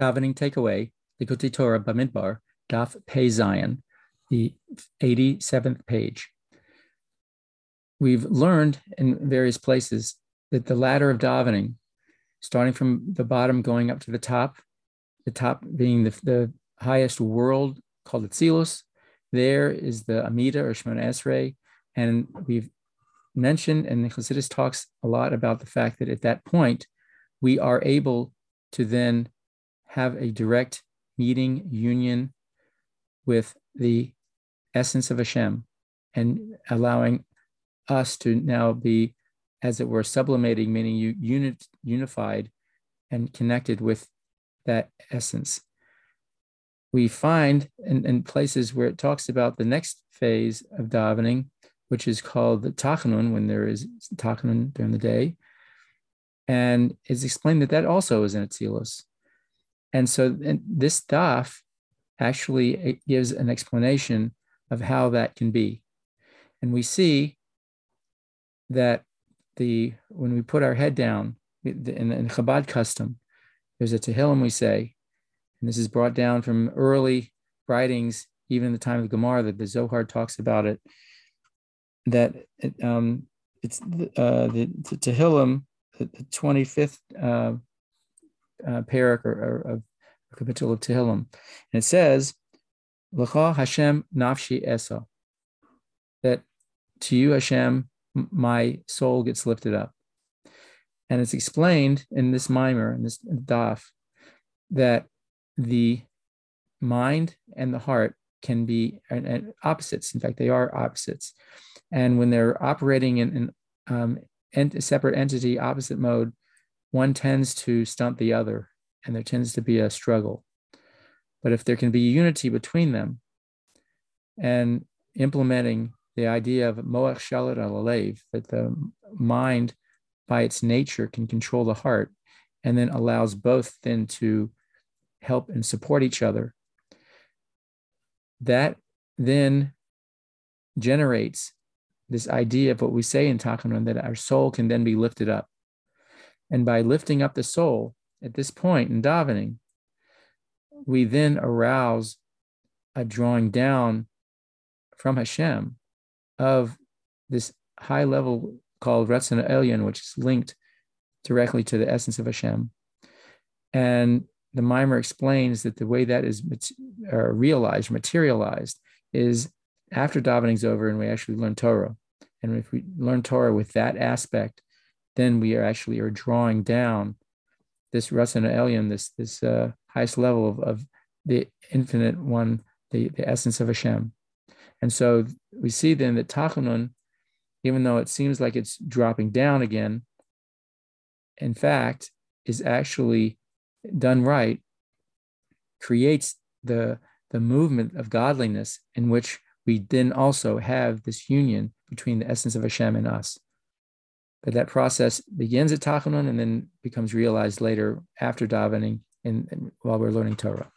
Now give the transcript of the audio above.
Davening takeaway, Likutei Torah Bamidbar, Daf Pei Zayin, the 87th page. We've learned in various places that the ladder of davening, starting from the bottom going up to the top, the top being the, the highest world called Atzilus, there is the Amida or Shemona Esrei, and we've mentioned, and the Chassidus talks a lot about the fact that at that point, we are able to then have a direct meeting, union with the essence of Hashem and allowing us to now be, as it were, sublimating, meaning you unit, unified and connected with that essence. We find in, in places where it talks about the next phase of davening, which is called the tachanun, when there is tachanun during the day. And it's explained that that also is in Atzilus. And so and this daf actually gives an explanation of how that can be. And we see that the when we put our head down in, in Chabad custom, there's a Tehillim we say, and this is brought down from early writings, even in the time of the Gemara, that the Zohar talks about it. That it, um, it's uh, the, the Tehillim, the 25th uh, uh, perek or, or, of kapitel of Tehillim. And it says, L'cha Hashem nafshi esa, that to you, Hashem, my soul gets lifted up. And it's explained in this mimer, in this daf, that the mind and the heart can be opposites. In fact, they are opposites. And when they're operating in, in um, a separate entity, opposite mode, one tends to stunt the other, and there tends to be a struggle. But if there can be unity between them and implementing the idea of moach shalit al halev, that the mind by its nature can control the heart and then allows both then to help and support each other, that then generates this idea of what we say in Tachanun that our soul can then be lifted up. And by lifting up the soul at this point in davening, we then arouse a drawing down from Hashem of this high level called Ratzon Elyon, which is linked directly to the essence of Hashem. And the mimer explains that the way that is uh, realized, materialized, is after davening's over and we actually learn Torah. And if we learn Torah with that aspect, then we are actually are drawing down this Ratzon Elyon, this this uh, highest level of, of the infinite one, the, the essence of Hashem. And so we see then that Tachanun, even though it seems like it's dropping down again, in fact, is actually done right, creates the, the movement of godliness in which we then also have this union between the essence of Hashem and us. But that process begins at Tachanun and then becomes realized later after davening and while we're learning Torah.